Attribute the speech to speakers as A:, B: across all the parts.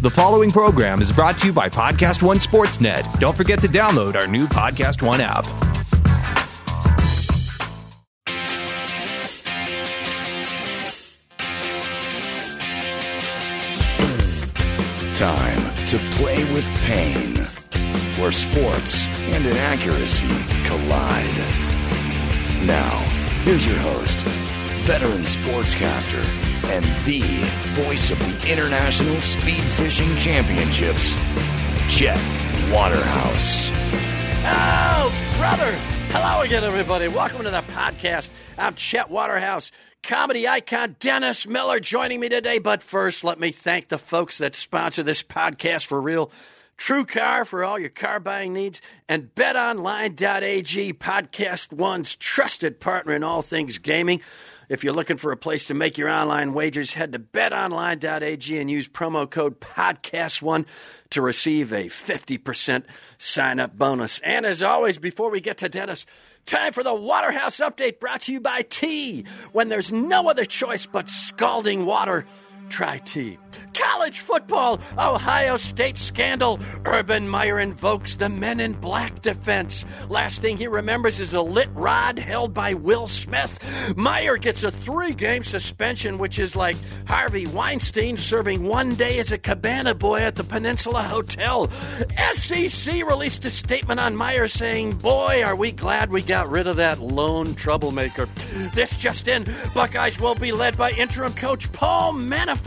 A: The following program is brought to you by Podcast One Sportsnet. Don't forget to download our new Podcast One app.
B: Time to play with pain, where sports and inaccuracy collide. Now, here's your host, veteran sportscaster, and the voice of the International Speed Fishing Championships, Chet Waterhouse.
C: Oh, brother. Hello again, everybody. Welcome to the podcast. I'm Chet Waterhouse, comedy icon Dennis Miller joining me today. But first, let me thank the folks that sponsor this podcast for real. True Car for all your car buying needs, and BetOnline.ag, Podcast One's trusted partner in all things gaming. If you're looking for a place to make your online wagers, head to betonline.ag and use promo code PODCAST1 to receive a 50% sign up bonus. And as always, before we get to Dennis, time for the Waterhouse Update brought to you by Tea. When there's no other choice but scalding water, try tea. College football, Ohio State scandal. Urban Meyer invokes the men in black defense. Last thing he remembers is a lit rod held by Will Smith. Meyer gets a three game suspension, which is like Harvey Weinstein serving one day as a cabana boy at the Peninsula Hotel. SEC released a statement on Meyer saying, Boy, are we glad we got rid of that lone troublemaker. This just in Buckeyes will be led by interim coach Paul Manafort.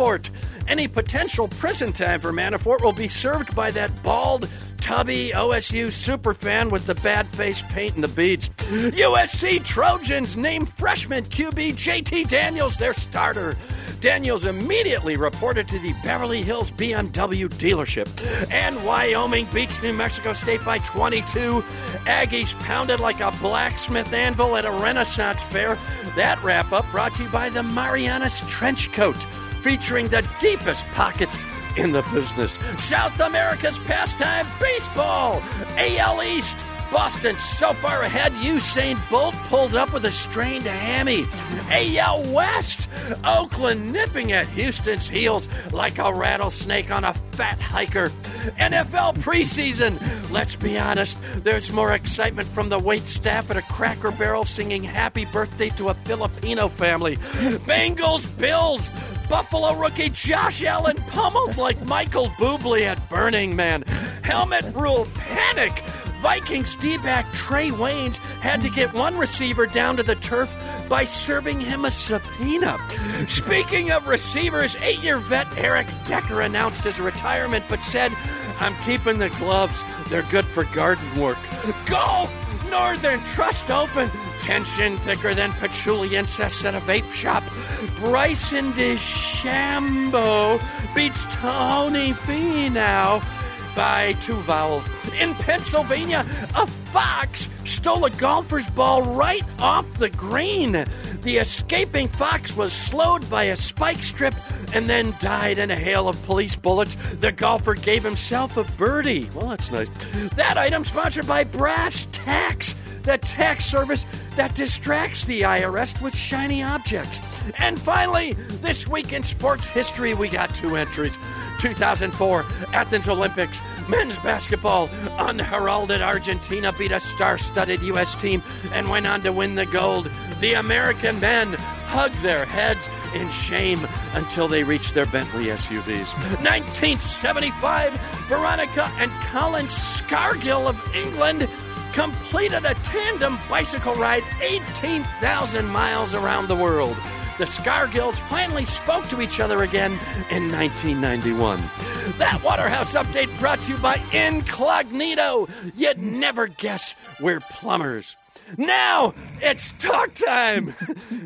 C: Any potential prison time for Manafort will be served by that bald, tubby OSU superfan with the bad face paint and the beads. USC Trojans name freshman QB JT Daniels their starter. Daniels immediately reported to the Beverly Hills BMW dealership. And Wyoming beats New Mexico State by 22. Aggies pounded like a blacksmith anvil at a Renaissance fair. That wrap up brought to you by the Marianas Trench Coat featuring the deepest pockets in the business. South America's pastime, baseball. AL East. Boston so far ahead, Usain Bolt pulled up with a strained hammy. AL West, Oakland nipping at Houston's heels like a rattlesnake on a fat hiker. NFL preseason, let's be honest, there's more excitement from the wait staff at a cracker barrel singing happy birthday to a Filipino family. Bengals, Bills, Buffalo rookie Josh Allen pummeled like Michael Bublé at Burning Man. Helmet rule panic. Vikings D-back Trae Waynes had to get one receiver down to the turf by serving him a subpoena. Speaking of receivers, eight-year vet Eric Decker announced his retirement, but said, "I'm keeping the gloves. They're good for garden work." Golf. Northern Trust Open. Tension thicker than patchouli incest at a vape shop. Bryson DeChambeau beats Tony Finau by two vowels. In Pennsylvania, a fox stole a golfer's ball right off the green. The escaping fox was slowed by a spike strip and then died in a hail of police bullets. The golfer gave himself a birdie. Well, that's nice. That item sponsored by Brass Tax, the tax service that distracts the IRS with shiny objects. And finally, this week in sports history, we got two entries. 2004 Athens Olympics. Men's basketball, unheralded Argentina beat a star studded U.S. team and went on to win the gold. The American men hugged their heads in shame until they reached their Bentley SUVs. 1975, Veronica and Colin Scargill of England completed a tandem bicycle ride 18,000 miles around the world. The Scargills finally spoke to each other again in 1991. That Waterhouse update brought to you by Incognito. You'd never guess we're plumbers. Now it's talk time.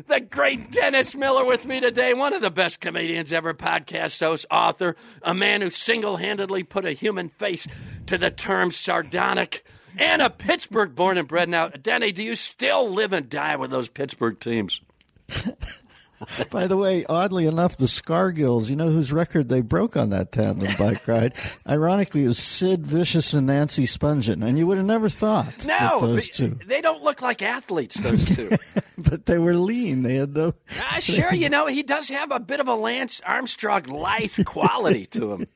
C: the great Dennis Miller with me today, one of the best comedians ever, podcast host, author, a man who single handedly put a human face to the term sardonic, and a Pittsburgh born and bred. Now, Denny, do you still live and die with those Pittsburgh teams?
D: By the way, oddly enough, the Scargills, you know whose record they broke on that tandem bike ride? Ironically, it was Sid Vicious and Nancy Spungen, and you would have never thought
C: No,
D: those two.
C: they don't look like athletes, those two.
D: but they were lean. They had the.
C: Uh, sure, you know he does have a bit of a Lance Armstrong lithe quality to him.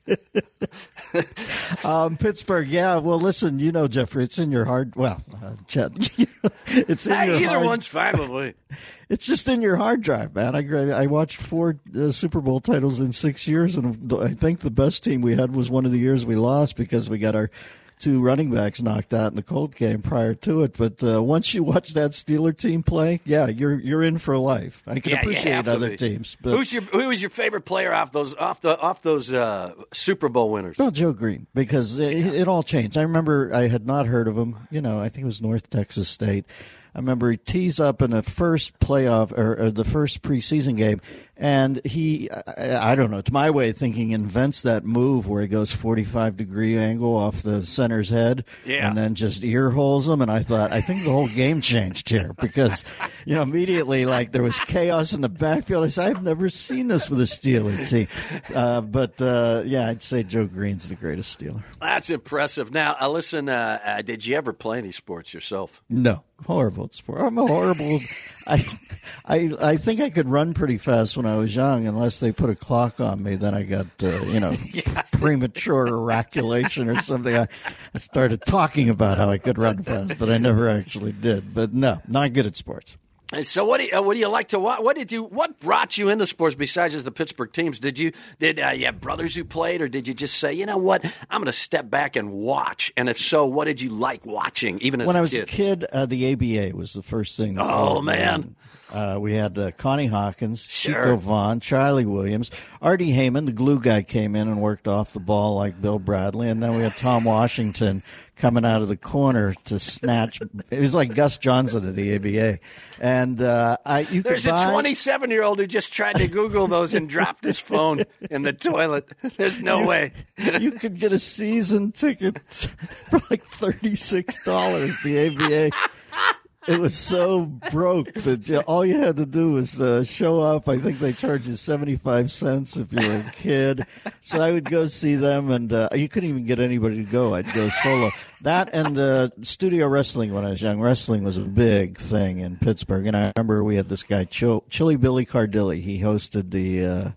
D: um, Pittsburgh, yeah. Well, listen, you know, Jeffrey, it's in your hard. Well, uh, Chet, it's in
C: Hey,
D: your
C: either
D: hard,
C: one's fine with me.
D: It's just in your hard drive, man. I I watched four uh, Super Bowl titles in six years, and I think the best team we had was one of the years we lost because we got our two running backs knocked out in the cold game prior to it. But uh, once you watch that Steeler team play, yeah, you're you're in for life. I can
C: Yeah,
D: appreciate other
C: be.
D: teams, but
C: Who's your who was your favorite player off those off the off those uh, Super Bowl winners?
D: Well, Joe Greene, because it, it all changed. I remember I had not heard of him. You know, I think it was North Texas State. I remember he tees up in the first playoff or, or the first preseason game, and he, I, I don't know, it's my way of thinking, invents that move where he goes 45 degree angle off the center's head
C: Yeah.
D: and then just ear holes him. And I thought, I think the whole game changed here because, you know, immediately like there was chaos in the backfield. I said, I've never seen this with a Steeler team. Uh, but uh, yeah, I'd say Joe Greene's the greatest Steeler.
C: That's impressive. Now, uh, listen, uh, uh, did you ever play any sports yourself?
D: No, horrible at sport. I'm a horrible. I, I, I think I could run pretty fast when I was young, unless they put a clock on me. Then I got, uh, you know, premature ejaculation or something. I, I started talking about how I could run fast, but I never actually did. But no, not good at sports.
C: And so, what do you, uh, what do you like to watch? What did you what brought you into sports besides just the Pittsburgh teams? Did you did uh, you have brothers who played, or did you just say, you know what, I'm going to step back and watch? And if so, what did you like watching, even as
D: when I was
C: kid?
D: a kid, uh, the ABA was the first thing.
C: Oh, man.
D: Uh, we had uh, Connie Hawkins,
C: Sure.
D: Chico Vaughn, Charlie Williams, Artie Heyman, the glue guy, came in and worked off the ball like Bill Bradley, and then we had Tom Washington coming out of the corner to snatch. it was like Gus Johnson of the ABA, and uh, I you
C: There's a 27 year old who just tried to Google those and dropped his phone in the toilet. There's no way.
D: you could get a season ticket for like thirty six dollars. The ABA. It was so broke that all you had to do was uh, show up. I think they charged you seventy five cents if you were a kid. So I would go see them, and uh, you couldn't even get anybody to go. I'd go solo. That and uh, studio wrestling when I was young. Wrestling was a big thing in Pittsburgh, and I remember we had this guy, Chil- Chilly Billy Cardilli. He hosted the uh,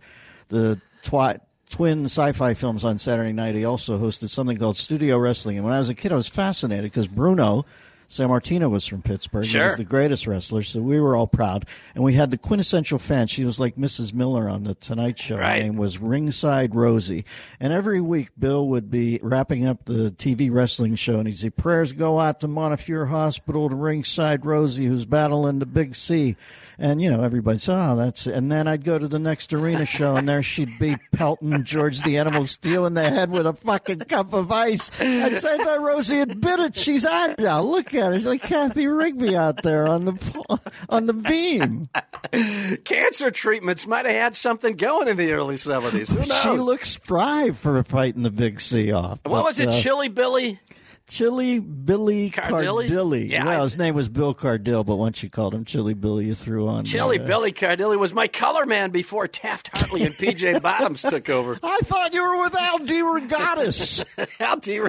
D: the twi- twin sci-fi films on Saturday night. He also hosted something called Studio Wrestling. And when I was a kid, I was fascinated because Bruno Sammartino was from Pittsburgh.
C: Sure.
D: He was the greatest wrestler, so we were all proud. And we had the quintessential fan. She was like Mrs. Miller on the Tonight Show.
C: Right.
D: Her name was Ringside Rosie. And every week, Bill would be wrapping up the TV wrestling show, and he'd say, "Prayers go out to Montefiore Hospital to Ringside Rosie, who's battling the Big C." And you know, everybody said, "Oh, that's." And then I'd go to the next arena show, and there she'd be pelting George the Animal Steele in the head with a fucking cup of ice. I'd say that Rosie had bit it. She's agile. Look at her. She's like Cathy Rigby out there on the on the beam.
C: Cancer treatments might have had something going in the early 70s. Who knows?
D: She looks spry for fighting the Big C off.
C: what was it,
D: But, uh,
C: Chilly Billy?
D: Chilly Billy
C: Cardilli?
D: Cardilli.
C: Yeah,
D: well,
C: I-
D: his name was Bill Cardill, but once you called him Chilly Billy, you threw on
C: Chili
D: uh,
C: Billy Cardilli was my color man before Taft Hartley and PJ Bottoms took over.
D: I thought you were with Al. Regattas.
C: How do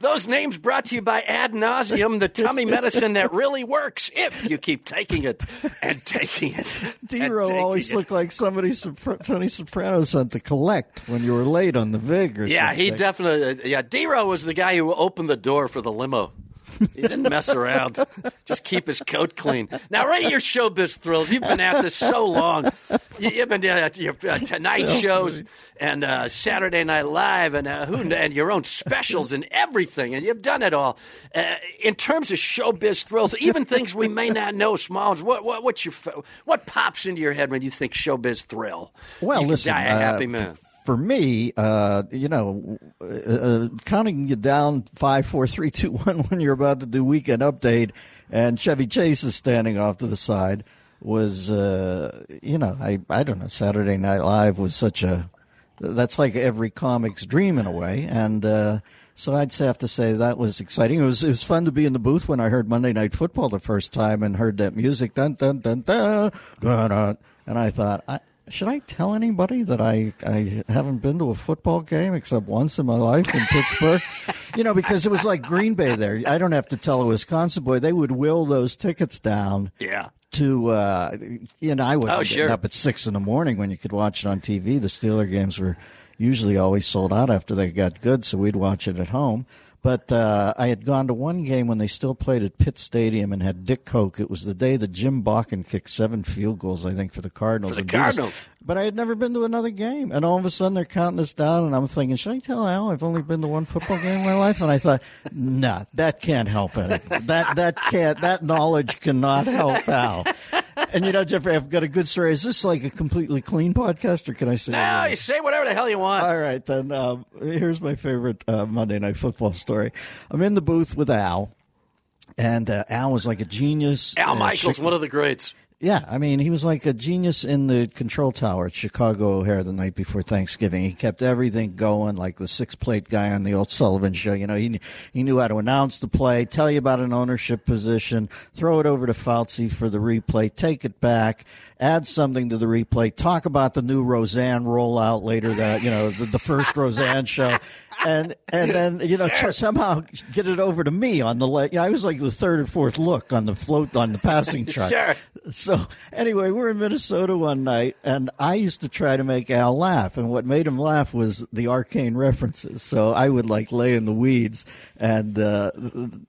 C: Those names brought to you by Ad Nauseum, the tummy medicine that really works if you keep taking it and taking it. Dero
D: always
C: it.
D: looked like somebody Tony Soprano sent to collect when you were late on the Vig or something.
C: Yeah, he definitely. Yeah, D-Ro was the guy who opened the door for the limo. He didn't mess around. Just keep his coat clean. Now, rate your showbiz thrills. You've been at this so long. You- You've been at your uh, Tonight shows and uh, Saturday Night Live and uh, who and your own specials and everything, and you've done it all. Uh, in terms of showbiz thrills, even things we may not know, small ones. What, what what's your what pops into your head when you think showbiz thrill?
D: Well,
C: you
D: listen,
C: die a happy
D: uh,
C: man.
D: For me, uh, you know, uh, uh, counting you down five, four, three, two, one when you're about to do weekend update, and Chevy Chase is standing off to the side was, uh, you know, I I don't know. Saturday Night Live was such a that's like every comic's dream in a way, and. uh so I'd have to say that was exciting. It was it was fun to be in the booth when I heard Monday Night Football the first time and heard that music, dun dun dun dun, dun, dun. and I thought, I, should I tell anybody that I I haven't been to a football game except once in my life in Pittsburgh? you know, because it was like Green Bay there. I don't have to tell a Wisconsin boy; they would will those tickets down
C: Yeah.
D: to uh, you know I wasn't
C: Oh,
D: getting up at six in the morning when you could watch it on TV. The Steeler games were usually always sold out after they got good, so we'd watch it at home. But uh, I had gone to one game when they still played at Pitt Stadium and had Dick Koch. It was the day that Jim Bakken kicked seven field goals, I think, for the Cardinals.
C: For the
D: and.
C: Cardinals.
D: But I had never been to another game, and all of a sudden they're counting us down, and I'm thinking, should I tell Al I've only been to one football game in my life? And I thought, nah, that can't help it. That that can't that knowledge cannot help Al. And you know, Jeffrey, I've got a good story. Is this like a completely clean podcast, or can I say?
C: No, you say whatever the hell you want.
D: All right, then. Um, here's my favorite uh, Monday Night Football story. I'm in the booth with Al, and uh, Al was like a genius.
C: Al
D: uh,
C: Michaels, one of the greats.
D: Yeah, I mean, he was like a genius in the control tower at Chicago O'Hare the night before Thanksgiving. He kept everything going, like the six plate guy on the old Sullivan show. You know, he he knew how to announce the play, tell you about an ownership position, throw it over to Fouts for the replay, take it back, add something to the replay, talk about the new Roseanne rollout later. That you know, the, the first Roseanne show. And and then you know tr- somehow get it over to me on the leg. I was like the third or fourth look on the float on the passing chart.
C: Sure.
D: So anyway, we're in Minnesota one night, and I used to try to make Al laugh, and what made him laugh was the arcane references. So I would like lay in the weeds, and uh,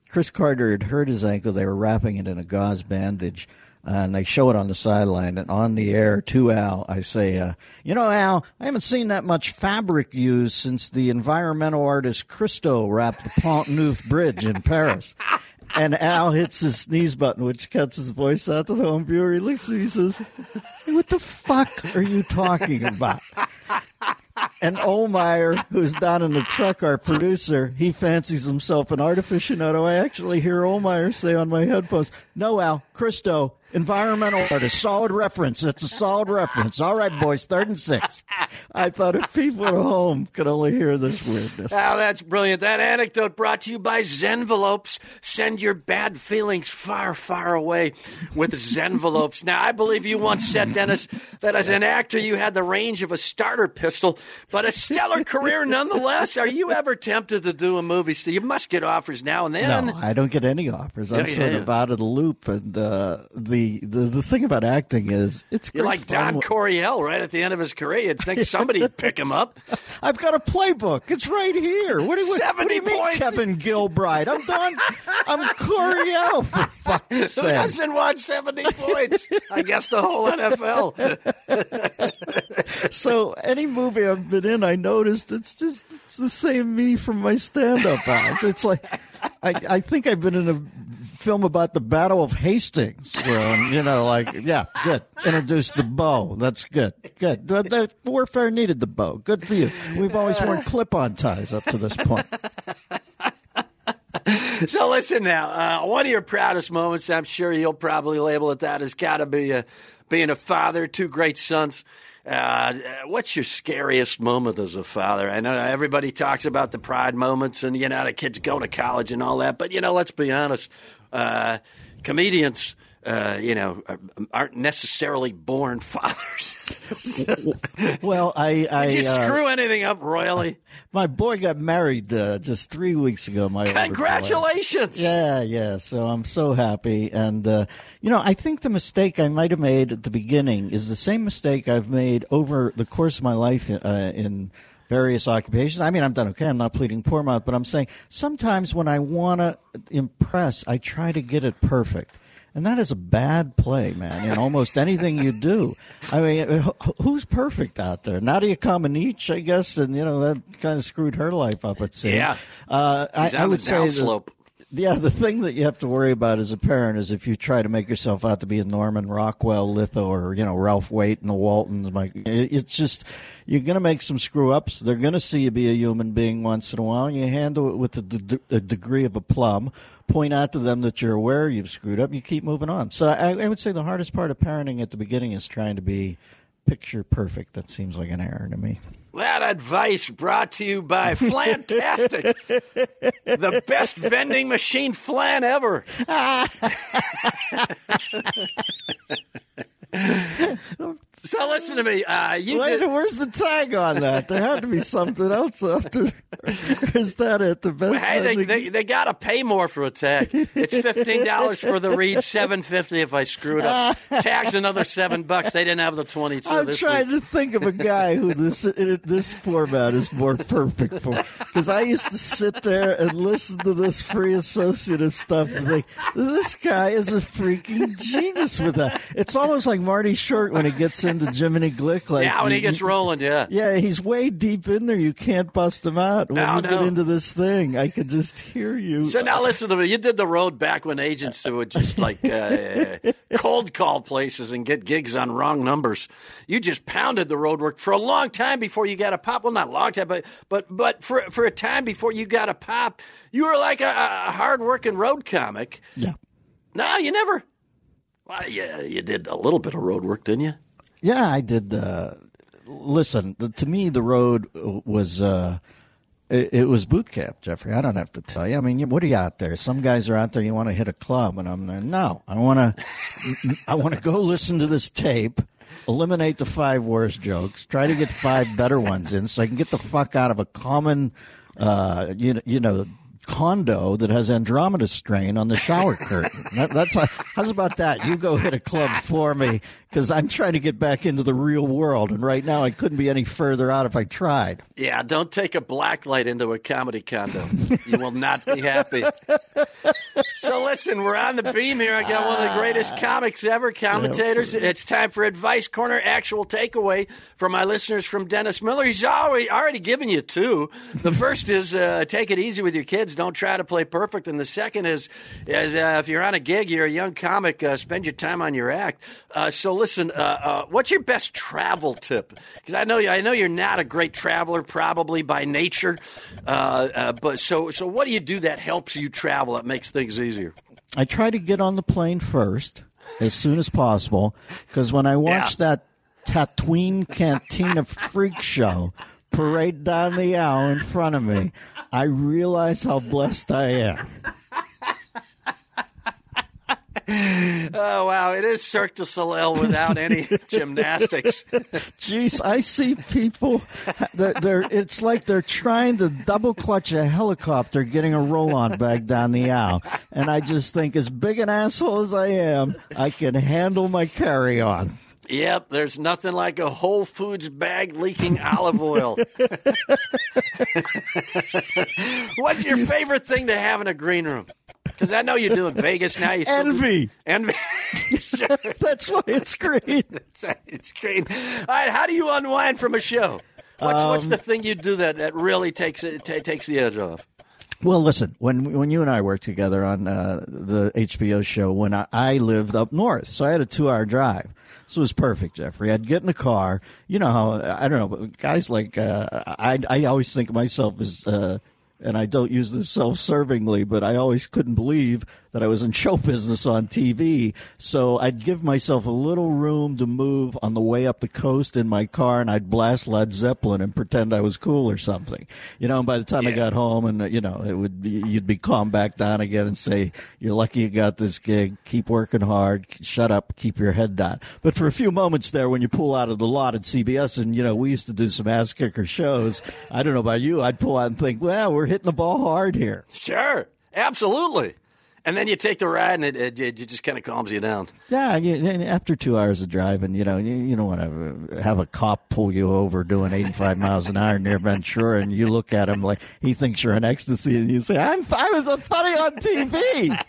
D: Cris Carter had hurt his ankle. They were wrapping it in a gauze bandage. And they show it on the sideline, and on the air to Al, I say, uh, "You know, Al, I haven't seen that much fabric used since the environmental artist Christo wrapped the Pont Neuf Bridge in Paris." And Al hits his sneeze button, which cuts his voice out to the home viewer. He looks and says, "Hey, What the fuck are you talking about? And Ohlmeyer, who's down in the truck, our producer, he fancies himself an art aficionado. I actually hear Ohlmeyer say on my headphones, No, Al, Christo, environmental artist, solid reference. It's a solid reference. All right, boys, third and six. I thought if people at home could only hear this weirdness.
C: Oh, that's brilliant. That anecdote brought to you by Zenvelopes. Send your bad feelings far, far away with Zenvelopes. Now, I believe you once said, Dennis, that as an actor you had the range of a starter pistol, but a stellar career nonetheless. Are you ever tempted to do a movie? So you must get offers now and then.
D: No, I don't get any offers. I'm
C: Yeah,
D: sort
C: yeah.
D: of out of the loop. And uh, the, the the thing about acting is it's
C: You're like. Don Coryell right at the end of his career. You'd think somebody'd pick him up.
D: I've got a playbook. It's right here. What do, what, what do you mean. Kevin Gilbride? I'm Don. I'm Coryell. For fuck's
C: Who
D: sake.
C: doesn't want 70 points? I guess the whole NFL.
D: So any movie I've been in, I noticed it's just it's the same me from my stand-up act. It's like I, I think I've been in a film about the Battle of Hastings, where you know, like yeah, good. Introduce the bow. That's good. Good. The, the warfare needed the bow. Good for you. We've always worn clip-on ties up to this point.
C: So listen now, uh, one of your proudest moments, I'm sure you'll probably label it that, has got to be uh, being a father, two great sons. Uh, what's your scariest moment as a father? I know everybody talks about the pride moments and, you know, the kids going to college and all that, but, you know, let's be honest. Uh, comedians, uh, you know, aren't necessarily born fathers.
D: Well, I, I
C: Did you
D: uh,
C: screw anything up royally?
D: my boy got married uh, just three weeks ago. My.
C: Congratulations.
D: Yeah, yeah. So I'm so happy. And, uh, you know, I think the mistake I might have made at the beginning is the same mistake I've made over the course of my life uh, in various occupations. I mean, I've done okay. I'm not pleading poor mouth, but I'm saying sometimes when I want to impress, I try to get it perfect. And that is a bad play, man, in almost anything you do. I mean, who's perfect out there? Nadia Comaneci, I guess, and, you know, that kind of screwed her life up, it seems.
C: Yeah.
D: Uh, I, I would say that-. Yeah, the thing that you have to worry about as a parent is if you try to make yourself out to be a Norman Rockwell, Litho, or you know Ralph Waite and the Waltons. Like it's just you're going to make some screw ups. They're going to see you be a human being once in a while. You handle it with a, d- a degree of aplomb. Point out to them that you're aware you've screwed up. You keep moving on. So I, I would say the hardest part of parenting at the beginning is trying to be picture perfect. That seems like an error to me.
C: That advice brought to you by Flantastic, the best vending machine flan ever. So listen to me. Uh, you
D: Wait,
C: did,
D: where's the tag on that? There had to be something else after. Is that it? The best.
C: Hey, they, they, they got to pay more for a tag. It's fifteen dollars for the read, seven fifty if I screw it up. Tags another seven bucks. They didn't have the twenty two.
D: I'm trying
C: week.
D: to think of a guy who this this format is more perfect for. Because I used to sit there and listen to this free associative stuff and think, this guy is a freaking genius with that. It's almost like Marty Short when he gets into Jiminy Glick. Like
C: Yeah, when he gets rolling, yeah.
D: Yeah, he's way deep in there. You can't bust him out. When
C: No,
D: you
C: no.
D: get into this thing, I could just hear you.
C: So now listen to me. You did the road back when agents would just like uh, cold call places and get gigs on wrong numbers. You just pounded the road work for a long time before you got a pop. Well, not long time, but but but for for a time before you got a pop, you were like a, a hard working road comic.
D: yeah.
C: No, you never. Well, yeah, you did a little bit of road work, didn't you?
D: Yeah, I did. Uh, listen, to me, the road was uh, it, it was boot camp, Jeffrey. I don't have to tell you. I mean, what are you out there? Some guys are out there. You want to hit a club, and I'm there. No, I want to. I want to go listen to this tape. Eliminate the five worst jokes. Try to get five better ones in, so I can get the fuck out of a common, uh, you know, you know, condo that has Andromeda strain on the shower curtain. That, that's how, how's about that? You go hit a club for me because I'm trying to get back into the real world, and right now I couldn't be any further out if I tried.
C: Yeah, don't take a black light into a comedy condo. you will not be happy. So listen, we're on the beam here. I got one of the greatest comics ever, commentators. It's time for Advice Corner, actual takeaway from my listeners from Dennis Miller. He's already, already given you two. The first is uh, take it easy with your kids. Don't try to play perfect. And the second is, is uh, if you're on a gig, you're a young comic, uh, spend your time on your act. Uh, so listen, uh, uh, what's your best travel tip? Because I know you, I know you're not a great traveler, probably by nature. Uh, uh, but so, so what do you do that helps you travel? That makes things easier.
D: I try to get on the plane first as soon as possible because when I watch
C: Yeah.
D: that Tatooine Cantina freak show parade down the aisle in front of me, I realize how blessed I am.
C: Oh wow, it is Cirque du Soleil without any gymnastics.
D: Jeez, I see people. They're, they're, it's like they're trying to double clutch a helicopter getting a roll on bag down the aisle. And I just think, as big an asshole as I am, I can handle my carry on.
C: Yep, there's nothing like a Whole Foods bag leaking olive oil. What's your favorite thing to have in a green room? Because I know you're doing Vegas now. You still do-
D: Envy.
C: Envy.
D: That's why it's great.
C: it's great. All right, how do you unwind from a show? What's, what's
D: Um,
C: the thing you do that, that really takes it ta takes the edge off?
D: Well, listen, when when you and I worked together on uh, the HBO show, when I, I lived up north, so I had a two hour drive. So it was perfect, Jeffrey. I'd get in the car. You know how I don't know, but guys like uh, I I always think of myself as. Uh, and I don't use this self-servingly, but I always couldn't believe that I was in show business on TV. So I'd give myself a little room to move on the way up the coast in my car, and I'd blast Led Zeppelin and pretend I was cool or something. You know, and by the time I got home, and you know, it would be, you'd be calmed back down again and say, "You're lucky you got this gig. Keep working hard. Shut up. Keep your head down." But for a few moments there, when you pull out of the lot at CBS, and you know, we used to do some ass kicker shows. I don't know about you. I'd pull out and think, "Well, we're hitting the ball hard here."
C: Sure, absolutely. And then you take the ride, and it, it, it just kind of calms you down.
D: Yeah, you, after two hours of driving, you know, you, you don't want to have a cop pull you over doing 85 miles an hour near Ventura, and you look at him like he thinks you're in ecstasy, and you say, "I'm I was a funny on TV."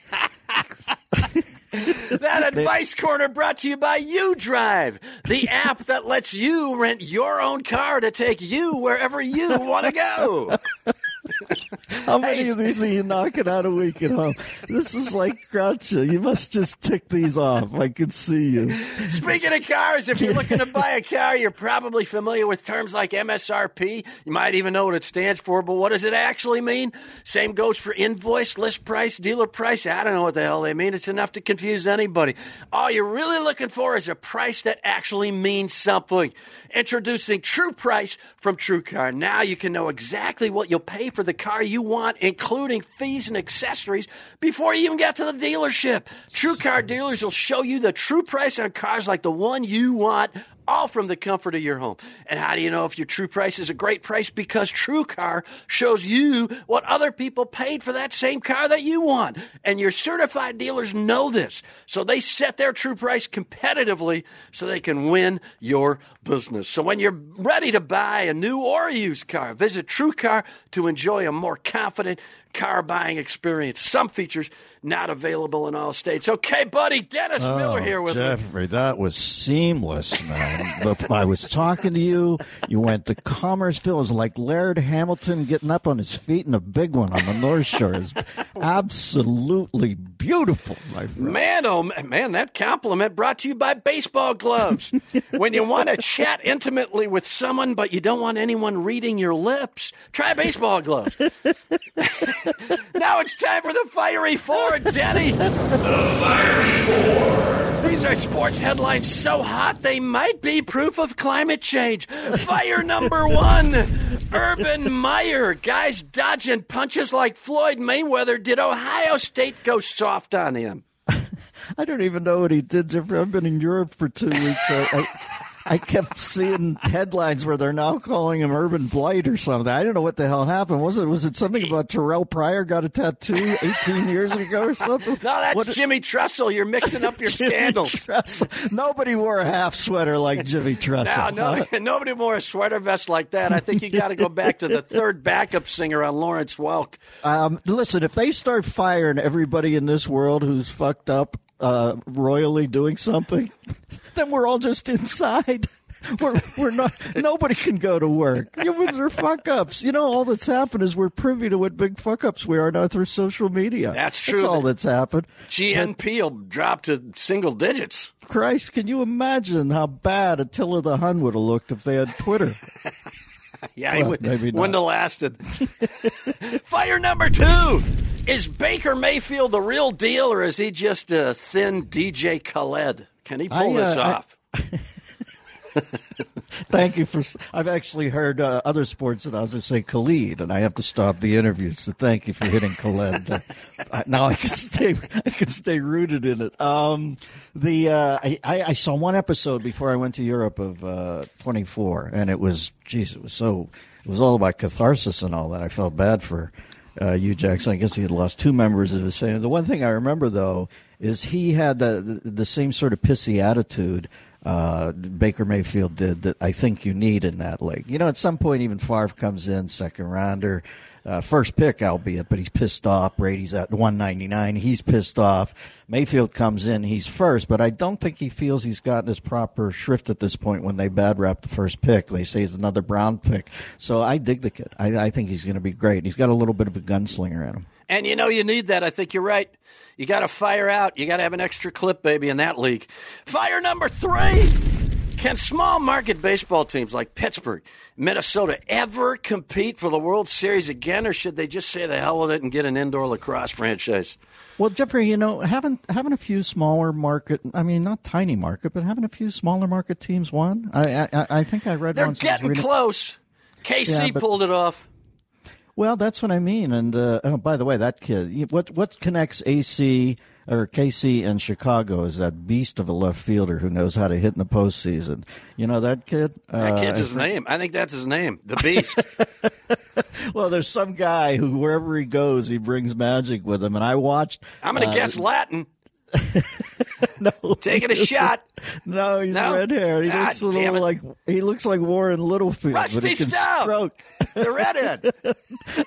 C: That advice corner brought to you by You Drive, the app that lets you rent your own car to take you wherever you want to go.
D: How many of these are you knocking out a week at home? This is like Groucho. You must just tick these off. I can see you.
C: Speaking of cars, if you're looking to buy a car, you're probably familiar with terms like MSRP. You might even know what it stands for, but what does it actually mean? Same goes for invoice, list price, dealer price. I don't know what the hell they mean. It's enough to confuse anybody. All you're really looking for is a price that actually means something. Introducing True Price from True Car. Now you can know exactly what you'll pay for the car you want, including fees and accessories, before you even get to the dealership. True Car dealers will show you the true price on cars like the one you want all from the comfort of your home. And how do you know if your true price is a great price? Because True Car shows you what other people paid for that same car that you want. And your certified dealers know this. So they set their true price competitively so they can win your business. So when you're ready to buy a new or used car, visit True Car to enjoy a more confident car buying experience. Some features not available in all states. Okay, buddy, Dennis
D: Oh,
C: Miller here with me.
D: Jeffrey, that was seamless, man. But I was talking to you. You went to Commerceville. It was like Laird Hamilton getting up on his feet in a big one on the North Shore. It's absolutely beautiful, my friend.
C: Man, oh man, that compliment brought to you by baseball gloves. when you want to chat intimately with someone, but you don't want anyone reading your lips, try baseball gloves. now it's time for the fiery four, Denny. These are sports headlines so hot they might be proof of climate change. Fire number one Urban Meyer. Guys dodging punches like Floyd Mayweather. Did Ohio State go soft on him?
D: I don't even know what he did, I've been in Europe for two weeks. I, I, I kept seeing headlines where they're now calling him Urban Blight or something. I don't know what the hell happened. Was it was it something about Terrelle Pryor got a tattoo 18 years ago or something?
C: No, that's
D: What-
C: Jimmy Trussell. You're mixing up your
D: Jimmy
C: scandals.
D: Tressel. Nobody wore a half sweater like Jimmy Tressel.
C: Now, no, nobody wore a sweater vest like that. I think you got to go back to the third backup singer on Lawrence Welk.
D: Um, listen, if they start firing everybody in this world who's fucked up uh, royally doing something, then we're all just inside. We're we're not. Nobody can go to work. Humans are fuck ups. You know, all that's happened is we're privy to what big fuck ups we are now through social media.
C: That's
D: That's
C: true.
D: all that's happened.
C: GNP will drop to single digits.
D: Christ, can you imagine how bad Attila the Hun would have looked if they had Twitter?
C: Yeah, he
D: Well,
C: would,
D: maybe not.
C: wouldn't have lasted. Fire number two. Is Baker Mayfield the real deal, or is he just a thin DJ Khaled? Can he pull
D: I, uh,
C: this
D: I-
C: off?
D: Thank you for. I've actually heard uh, other sports announcers say Khalid, and I have to stop the interview. So thank you for hitting Khalid. Uh, now I can stay. I can stay rooted in it. Um, the uh, I, I I saw one episode before I went to Europe of uh, 24, and it was geez, it was so. It was all about catharsis and all that. I felt bad for uh, Hue Jackson. I guess he had lost two members of his family. The one thing I remember though is he had the the, same sort of pissy attitude uh, Baker Mayfield did that I think you need in that league. You know, at some point, even Favre comes in second rounder, uh, first pick, albeit, but he's pissed off. Brady's at 199. He's pissed off. Mayfield comes in, he's first, but I don't think he feels he's gotten his proper shrift at this point when they bad rap the first pick. They say it's another Brown pick. So I dig the kid. I, I think he's going to be great. He's got a little bit of a gunslinger in him.
C: And you know you need that. I think you're right. You got to fire out. You got to have an extra clip, baby, in that league. Fire number three. Can small market baseball teams like Pittsburgh, Minnesota ever compete for the World Series again, or should they just say the hell with it and get an indoor lacrosse franchise?
D: Well, Jeffrey, you know, having having a few smaller market, I mean, not tiny market, but having a few smaller market teams won. I I, I think I read
C: They're
D: once.
C: Getting
D: reading-
C: close. KC
D: Yeah, but-
C: pulled it off.
D: Well, that's what I mean. And uh, oh, by the way, that kid, what what connects AC or KC and Chicago is that beast of a left fielder who knows how to hit in the postseason. You know that kid.
C: That
D: Uh,
C: kid's his name. I think that's his name. The Beast.
D: Well, there's some guy who wherever he goes, he brings magic with him. And I watched.
C: I'm going to
D: uh,
C: guess Latin.
D: No,
C: Taking a shot.
D: No, he's
C: No?
D: red hair. He
C: Ah,
D: looks a little
C: it.
D: like he looks like Warren Littlefield, but
C: Rusty
D: he can
C: Staub.
D: stroke.
C: The redhead.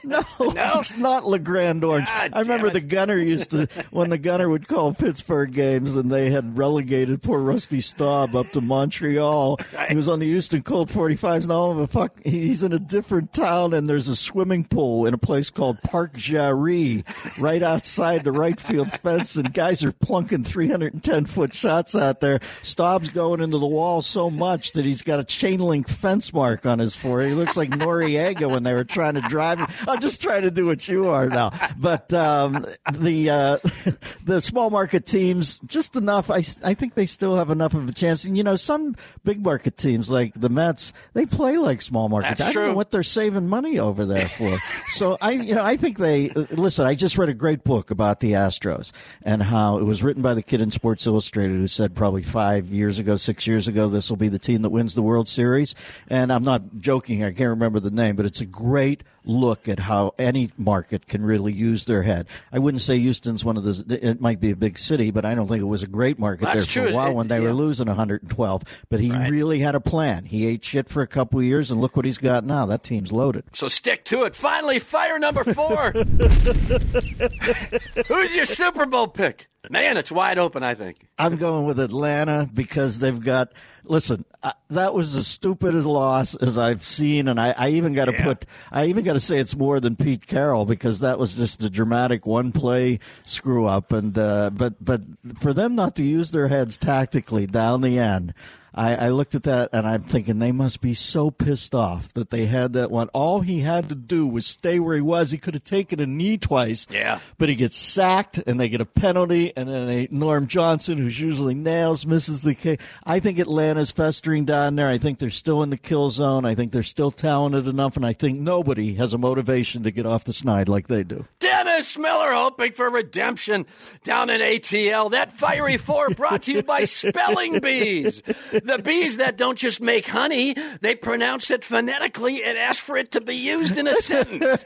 D: No,
C: No?
D: it's not Legrand Orange.
C: God
D: I remember the gunner used to when the gunner would call Pittsburgh games, and they had relegated poor Rusty Staub up to Montreal. He was on the Houston Colt 45s. Now, the fuck, he's in a different town, and there's a swimming pool in a place called Park Jarry, right outside the right field fence, and guys are plunking 310 foot shots out there. Staub's going into the wall so much that he's got a chain link fence mark on his forehead. He looks like Noriega when they were trying to drive him. I'm just trying to do what you are now. But um, the uh, the small market teams, just enough. I, I think they still have enough of a chance. And you know, some big market teams like the Mets, they play like small markets.
C: That's
D: I don't know what they're saving money over there for. so I, you know, I think they listen. I just read a great book about the Astros and how it was written by the kid in Sports Illustrated who said probably five years ago, six years ago, this will be the team that wins the World Series. And I'm not joking. I can't remember the name, but it's a great look at how any market can really use their head. I wouldn't say Houston's one of those. It might be a big city, but I don't think it was a great market there for
C: true.
D: a while
C: It-
D: when they
C: yeah.
D: were losing 112. But he
C: Right.
D: really had a plan. He ate shit for a couple of years, and look what he's got now. That team's loaded.
C: So stick to it. Finally, fire number four. Who's your Super Bowl pick? Man, it's wide open, I think.
D: I'm going with Atlanta because they've got. Listen, uh, that was the stupidest loss as I've seen, and I, I even got to
C: Yeah.
D: put. I even got to say it's more than Pete Carroll because that was just a dramatic one play screw up, and uh, but but for them not to use their heads tactically down the end. I, I looked at that and I'm thinking they must be so pissed off that they had that one. All he had to do was stay where he was. He could have taken a knee twice.
C: Yeah.
D: But he gets sacked and they get a penalty, and then a Norm Johnson, who's usually nails, misses the kick. I think Atlanta's festering down there. I think they're still in the kill zone. I think they're still talented enough, and I think nobody has a motivation to get off the snide like they do.
C: Dennis Miller hoping for redemption down in ATL. That fiery four brought to you by Spelling Bees. The bees that don't just make honey, they pronounce it phonetically and ask for it to be used in a sentence.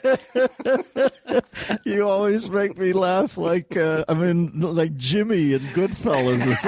D: You always make me laugh like uh, I mean, like Jimmy and Goodfellas.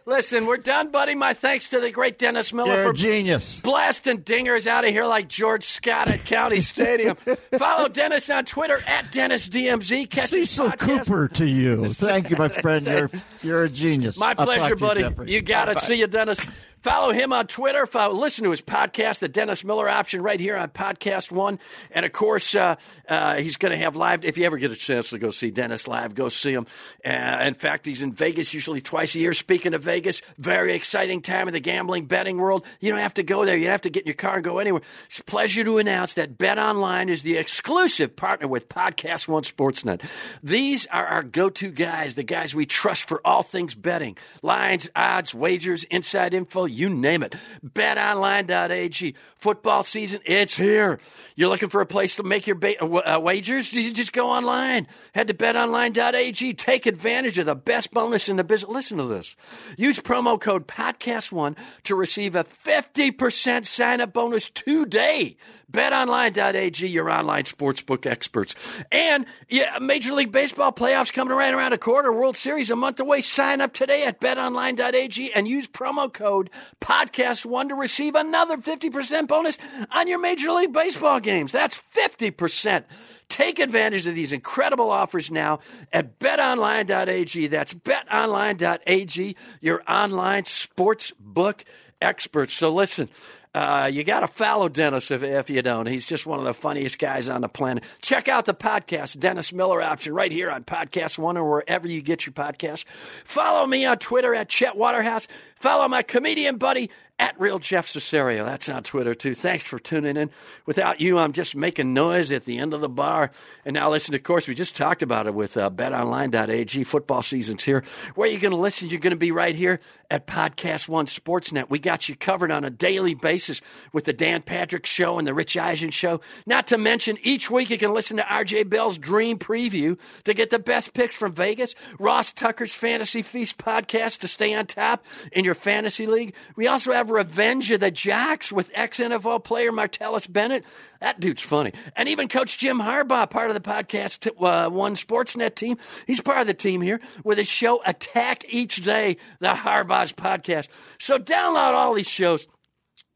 C: Listen, we're done, buddy. My thanks to the great Dennis Miller
D: You're
C: for
D: a genius.
C: blasting dingers out of here like George Scott at County Stadium. Follow Dennis on Twitter at DennisDMZ. Catch
D: Cecil. Cooper to you. Thank you, my friend. You're you're a genius.
C: My
D: I'll
C: pleasure, buddy. You got it. See you, Dennis. Follow him on Twitter. Follow, listen to his podcast, The Dennis Miller Option, right here on Podcast One. And of course, uh, uh, he's going to have live. If you ever get a chance to go see Dennis live, go see him. Uh, in fact, he's in Vegas usually twice a year. Speaking of Vegas, very exciting time in the gambling betting world. You don't have to go there. You don't have to get in your car and go anywhere. It's a pleasure to announce that Bet Online is the exclusive partner with Podcast One Sportsnet. These are our go-to guys, the guys we trust for all things betting, lines, odds, wagers, inside info, you name it. BetOnline.ag. Football season, it's here. You're looking for a place to make your ba- uh, wagers? You just go online. Head to BetOnline.ag. Take advantage of the best bonus in the business. Listen to this. Use promo code podcast1 to receive a 50% sign-up bonus today. BetOnline.ag, your online sportsbook experts. And yeah, Major League Baseball playoffs coming right around a quarter, World Series a month away. Sign up today at betonline.ag and use promo code podcast1 to receive another 50% bonus on your Major League Baseball games. That's 50%. Take advantage of these incredible offers now at betonline.ag. That's betonline.ag, your online sports book experts. So listen, uh, you got to follow Dennis if, if you don't. He's just one of the funniest guys on the planet. Check out the podcast, Dennis Miller Option, right here on Podcast One or wherever you get your podcasts. Follow me on Twitter at Chet Waterhouse. Follow my comedian buddy at Real Jeff Cesario. That's on Twitter too. Thanks for tuning in. Without you, I'm just making noise at the end of the bar. And now listen, of course, we just talked about it with uh, betonline.ag. Football season's here. Where are you going to listen? You're going to be right here at Podcast One Sportsnet. We got you covered on a daily basis with the Dan Patrick Show and the Rich Eisen Show. Not to mention, each week you can listen to RJ Bell's Dream Preview to get the best picks from Vegas, Ross Tucker's Fantasy Feast podcast to stay on top in your fantasy league. We also have Revenge of the Jocks with ex NFL player Martellus Bennett. That dude's funny. And even Coach Jim Harbaugh, part of the podcast uh, One Sportsnet team. He's part of the team here with his show Attack Each Day, the Harbaugh's podcast. So download all these shows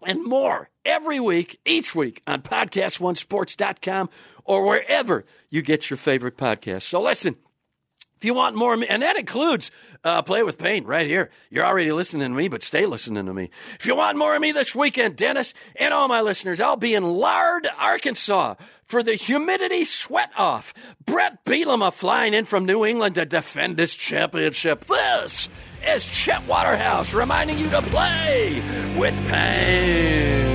C: and more every week, each week on podcast1sports.com or wherever you get your favorite podcast. So listen, if you want more, of me- and that includes uh, Play with Pain right here. You're already listening to me, but stay listening to me. If you want more of me this weekend, Dennis and all my listeners, I'll be in Lard, Arkansas for the humidity sweat off. Brett Bielema flying in from New England to defend his championship. This is Chet Waterhouse reminding you to play with pain.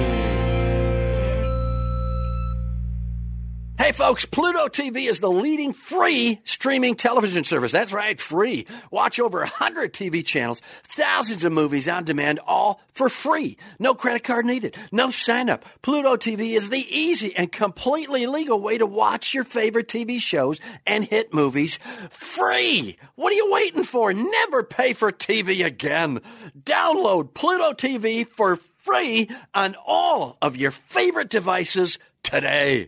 C: Hey folks, Pluto TV is the leading free streaming television service. That's right, free. Watch over 100 TV channels, thousands of movies on demand, all for free. No credit card needed, no sign up. Pluto TV is the easy and completely legal way to watch your favorite TV shows and hit movies free. What are you waiting for? Never pay for TV again. Download Pluto TV for free on all of your favorite devices today.